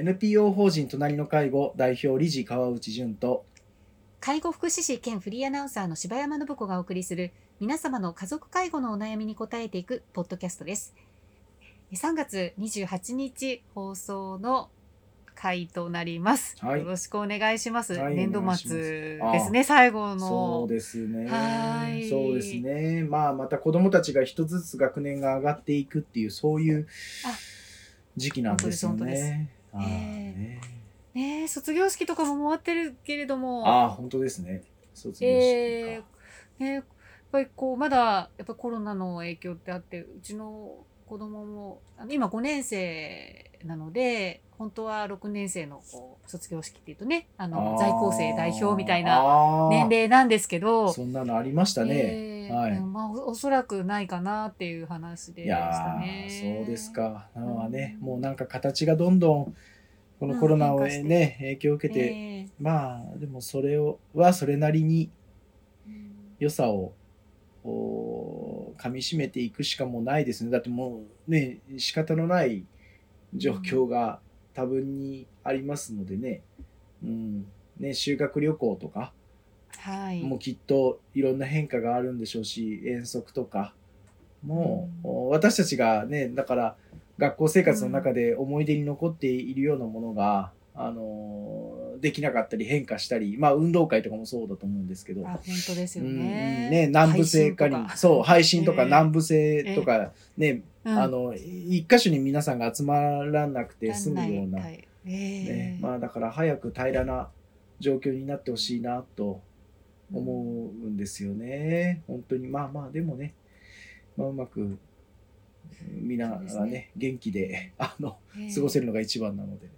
NPO 法人隣の介護代表理事川内淳と介護福祉士兼フリーアナウンサーの柴山信子がお送りする皆様の家族介護のお悩みに答えていくポッドキャストです。3月28日放送の回となります。はいよろしくお願いします。はい年度末ですね、最後の。そうですねはいそうですねまあまた子どもたちが一つずつ学年が上がっていくっていうそういうあ時期なんですよね。ね。ねえ卒業式とかも終わってるけれども。あー本当ですね。卒業式えか、ーね、やっぱりこうまだやっぱコロナの影響ってあってうちの子供も今5年生なので本当は6年生のこう卒業式っていうとねあの在校生代表みたいな年齢なんですけど。そんなのありましたね、えーはい。うんまあ、おおそらくないかなっていう話でいしたやね。ーそうですか。なのはね、うん。もうなんか形がどんどんこのコロナをね、影響を受けて、えーまあでもそれをはそれなりにうん良さをお噛み締めていくしかもうないですね。だってもうね仕方のない状況が多分にありますのでね。うん、ね修学旅行とか。はい、もうきっといろんな変化があるんでしょうし遠足とか。もう、お私たちがねだから学校生活の中で思い出に残っているようなものが、あのーできなかったり変化したりまあ運動会とかもそうだと思うんですけど。あ本当ですようんね。ね南部製化にそう 配信とかええ南部製とか、ね、うん。あの一箇所に皆さんが集まらなくて済むような、はい。えねーまあ、だから早く平らな状況になってほしいなと思うんですよね。本当に。まあまあでもね、まあ、うまく皆がねね。元気であのえー過ごせるのが一番なので、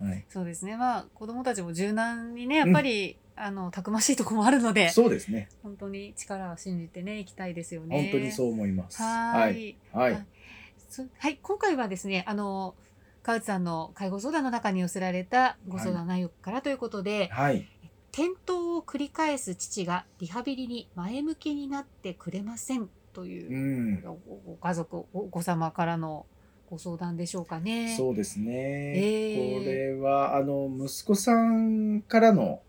はい、そうですね。まあ子供たちも柔軟にねやっぱり、あのたくましいところもあるので そうですね。本当に力を信じてねいきたいですよね。本当にそう思います。ははい。はい。はいそはい今回はですねあの川内さんの介護相談の中に寄せられたご相談内容からということで、はい。転倒を繰り返す父がリハビリに前向きになってくれませんというう、ん。ごご家族おお子様からのご相談でしょうかね。そうですね、えー。これはあの息子さんからの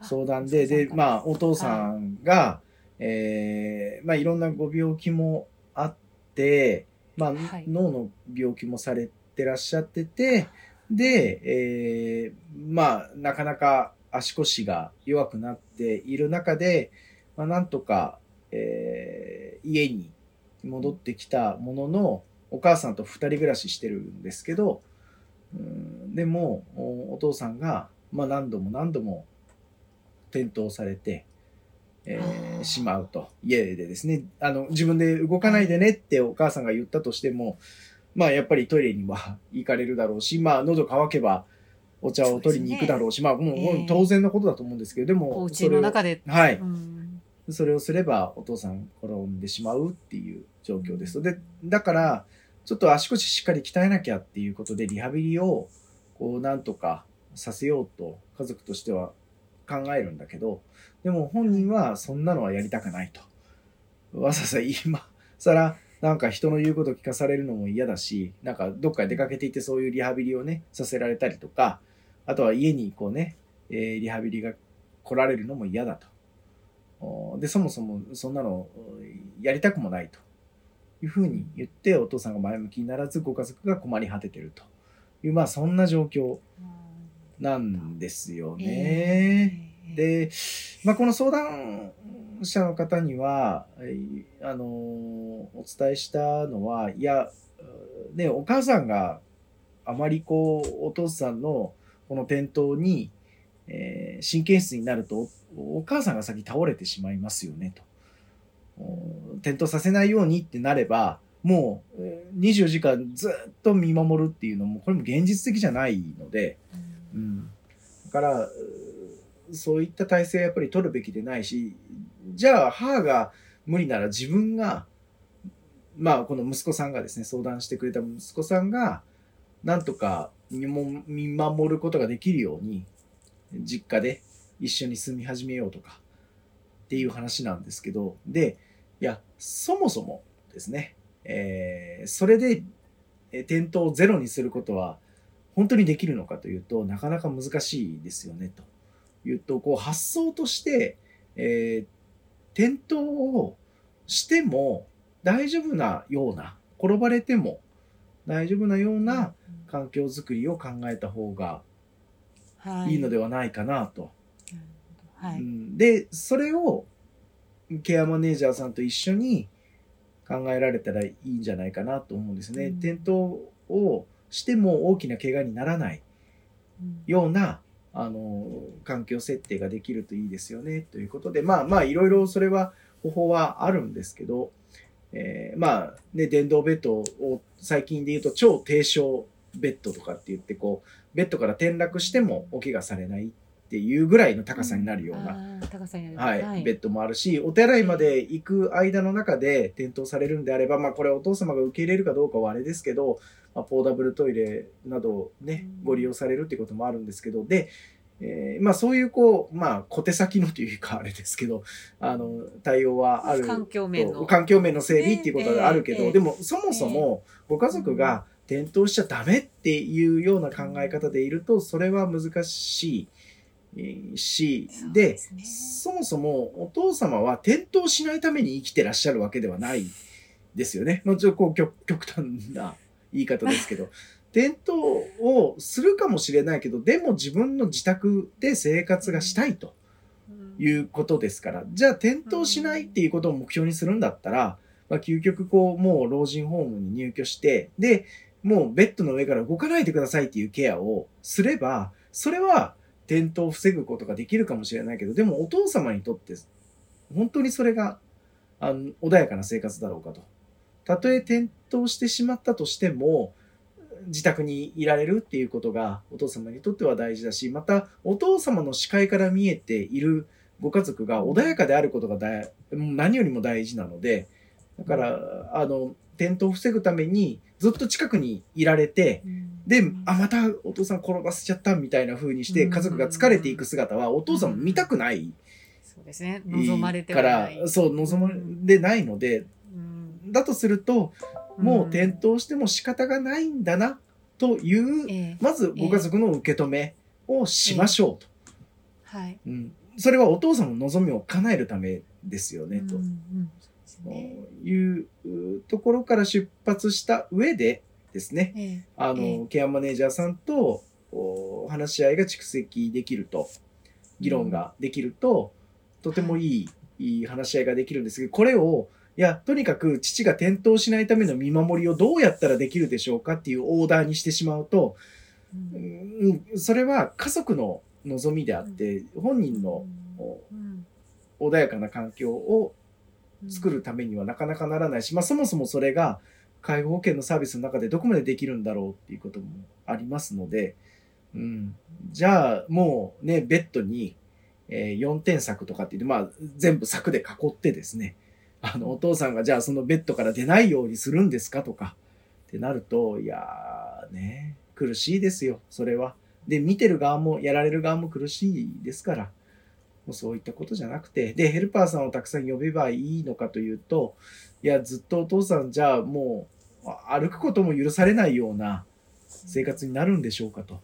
相談でで、まあ、お父さんが、えーまあ、いろんなご病気もあって、まあはい。脳の病気もされてらっしゃっててで、えーまあ、なかなか足腰が弱くなっている中で、まあ、なんとか、えー家に戻ってきたもののお母さんと二人暮らししてるんですけど、うんでもおお父さんが、まあ、何度も何度も転倒されて、えーしまうと。家でですね。あの自分で動かないでねってお母さんが言ったとしてもまあやっぱりトイレには 行かれるだろうしまあ喉乾けばお茶を取りに行くだろうしまあもう当然のことだと思うんですけどでもお家の中で、はい、うんそれをすればお父さん転んでしまうっていう状況です。で、だから、ちょっと足腰しっかり鍛えなきゃっていうことで、リハビリを、こう、なんとかさせようと、家族としては考えるんだけど、でも本人はそんなのはやりたくないと。わざわざ今更、なんか人の言うこと聞かされるのも嫌だし、なんかどっか出かけていってそういうリハビリをね、させられたりとか、あとは家にこうね、えーリハビリが来られるのも嫌だと。おで、そもそもそんなのおやりたくもないというふうに言って、お父さんが前向きにならず、ご家族が困り果ててるという、まあそんな状況なんですよね。えーで、まあ、この相談者の方には、えーあのーお伝えしたのは、いや、ね、お母さんがあまりこう、お父さんのこの転倒に、えー神経質になると、おお母さんが先倒れてしまいますよねと。お転倒させないようにってなれば、もうえー24時間ずっと見守るっていうのも、これも現実的じゃないので、うん、だからうそういった体制はやっぱり取るべきでないしじゃあ母が無理なら自分がまあこの息子さんがですね相談してくれた息子さんがなんとか見守ることができるように実家で一緒に住み始めようとかっていう話なんですけどでいやそもそもですね、えーそれでえー転倒をゼロにすることは本当にできるのかというと、なかなか難しいですよね、というと、こう発想として、えー転倒をしても大丈夫なような、転ばれても大丈夫なような環境づくりを考えた方がいいのではないかなと。はい。うんで、それをケアマネージャーさんと一緒に考えられたらいいんじゃないかなと思うんですね。うん転倒をしても大きな怪我にならないようなあの環境設定ができるといいですよねということで、まあまあいろいろそれは方法はあるんですけど、えーまあね、電動ベッドを最近で言うと超低床ベッドとかって言ってこう、ベッドから転落してもお怪我されないっていうぐらいの高さになるような、な。高さになる。はい、ベッドもあるし、お手洗いまで行く間の中で転倒されるんであれば、まあこれお父様が受け入れるかどうかはあれですけど、まあ、ポーダブルトイレなどねうん、ご利用されるっていうこともあるんですけど、で、えーまあそういうこう、まあ小手先のというかあれですけど、あの、対応はある。環境面の。環境面の整備っていうことがあるけど、ええでもそもそもご家族が転倒しちゃダメっていうような考え方でいると、それは難しいえーし、でねそもそもお父様は転倒しないために生きてらっしゃるわけではないですよね。もちろんこう極極端な言い方ですけど。転倒をするかもしれないけど、でも自分の自宅で生活がしたいと。いうことですから、じゃあ転倒しないっていうことを目標にするんだったら、まあ、究極こう、もう老人ホームに入居して、で、もうベッドの上から動かないでくださいっていうケアをすれば、それは転倒を防ぐことができるかもしれないけど、でもお父様にとって、本当にそれが、あの、穏やかな生活だろうかと。たとえ転倒してしまったとしても、自宅にいられるっていうことがお父様にとっては大事だし、またお父様の視界から見えているご家族が穏やかであることが大何よりも大事なので、だから、あの、転倒を防ぐためにずっと近くにいられて、で、あ、またお父さん転ばせちゃったみたいな風にしてうん。家族が疲れていく姿はお父さんも見たくないそうですね。望まれてかはない。ら、そう、望まれないので、うん。だとすると、もう転倒しても仕方がないんだな、という、ええ。まずご家族の受け止めをしましょうと。はい。うん、それはお父さんの望みを叶えるためですよね、と。うんね。いうところから出発した上でですね、ええ。あの、ええ。ケアマネージャーさんとお話し合いが蓄積できると、議論ができると、とてもいい、いい話し合いができるんですけど、これを、いや、とにかく父が転倒しないための見守りをどうやったらできるでしょうかっていうオーダーにしてしまうと、うん。うん、それは家族の望みであって、本人のうん。穏やかな環境を作るためにはなかなかならないし、まあそもそもそれが介護保険のサービスの中でどこまでできるんだろうっていうこともありますので、うん、じゃあもうね、ベッドに、えー4点柵とかって言って、まあ全部柵で囲ってですね、あのお父さんがじゃあそのベッドから出ないようにするんですかとかってなると、いやーね、苦しいですよ、それは。で、見てる側も、やられる側も苦しいですから、もうそういったことじゃなくて、で、ヘルパーさんをたくさん呼べばいいのかというと、いや、ずっとお父さんじゃあもう、歩くことも許されないような生活になるんでしょうかと。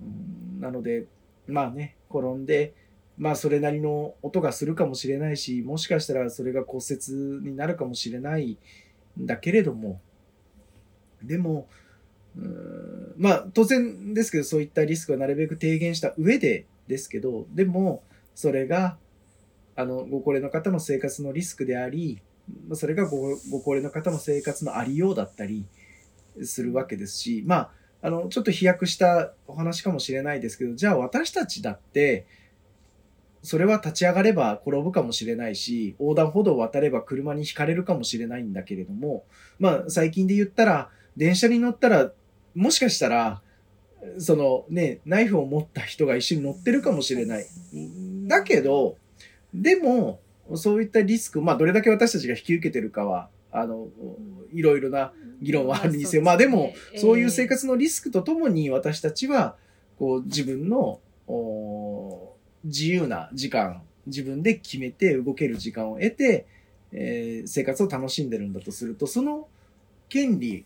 うんなので、まあね、転んで、まあそれなりの音がするかもしれないし、もしかしたらそれが骨折になるかもしれないんだけれども、でも、まあ当然ですけど、そういったリスクはなるべく低減した上でですけど、でも、それが、あの、ご高齢の方の生活のリスクであり、それがごご高齢の方の生活のありようだったりするわけですし、まあ、あの、ちょっと飛躍したお話かもしれないですけど、じゃあ私たちだって、それは立ち上がれば転ぶかもしれないし、横断歩道を渡れば車にひかれるかもしれないんだけれども、まあ最近で言ったら、電車に乗ったら、もしかしたら、そのね、ナイフを持った人が一緒に乗ってるかもしれない。だけど、でも、そういったリスク、まあどれだけ私たちが引き受けてるかは、あの、いろいろな議論はあるにせよ、まあでも、そういう生活のリスクとともに私たちは、こう自分のお自由な時間、自分で決めて動ける時間を得て、えー生活を楽しんでるんだとすると、その権利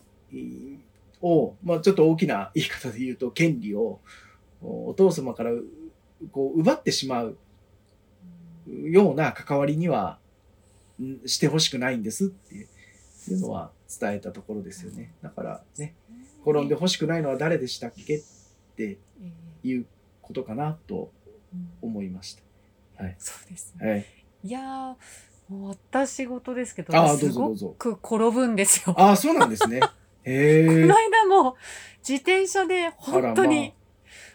を、まあちょっと大きな言い方で言うと、権利をお父様からこう奪ってしまうような関わりにはんしてほしくないんですっていうのは伝えたところですよね。だからね、転んでほしくないのは誰でしたっけってえいうことかなとー思いました。はい。そうですね。はい。いや私事ですけど、ああ、どすご。く転ぶんですよ。ああ、そうなんですね。へえこの。間も自転車で本当に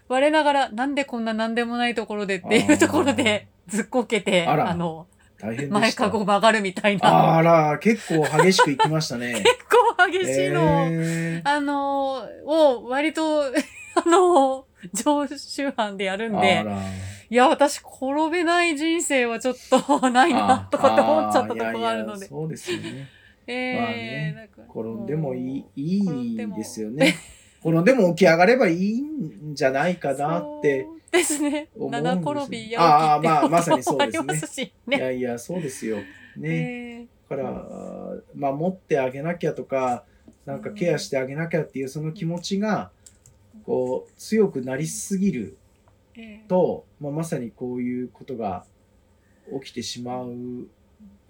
我ながらなんでこんな何でもないところでっていうところでずっこけて、あの、前。かご曲がるみたいな、あら、結構激しく行きましたね。結構激しいのを、へーあの、を割と、あの、常習犯でやるんあで、ら。いや、私転べない人生はちょっと ないな、とかって思っちゃったところがあるので。いやいやそうですよね。えまあね転んでもいい、いいでもですよね。転んでも起き上がればいいんじゃないかなって。ですね。七転びやああまあまさにそうあですねりますしいね。やいや、そうですよ。ね。えだから、守ってあげなきゃとか、なんかケアしてあげなきゃっていうその気持ちが、こう、強くなりすぎると、まあ、まさにこういうことが起きてしまう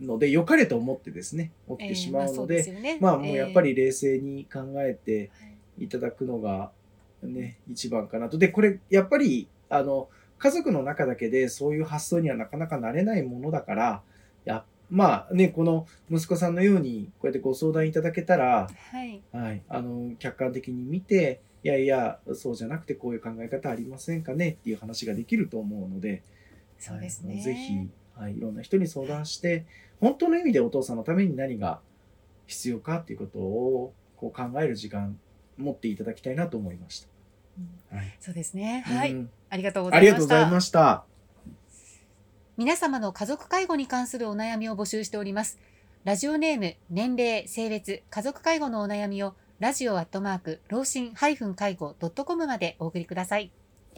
ので、良かれと思ってですね、起きてしまうので、えーまあねまあもうやっぱえり冷静に考えていただくのがね、一番かなと。で、これやっぱり、あの、家族の中だけでそういう発想にはなかなかなれないものだから、やまあね、この息子さんのようにこうやってご相談いただけたら、ーはい。はい、あの、客観的に見て、いやいや、そうじゃなくてこういう考え方ありませんかねっていう話ができると思うので、そうですね。はいぜひ、はい、いろんな人に相談して、本当の意味でお父さんのために何が必要かっていうことをこう考える時間持っていただきたいなと思いましうんた。はい。そうですね。はい。うんありがとうござあいましたりがとうござい。ました。皆様の家族介護に関するお悩みを募集しております。ラジオネーム、年齢、性別、家族介護のお悩みをラジオアットマーク、老人介護 .com までお送りください。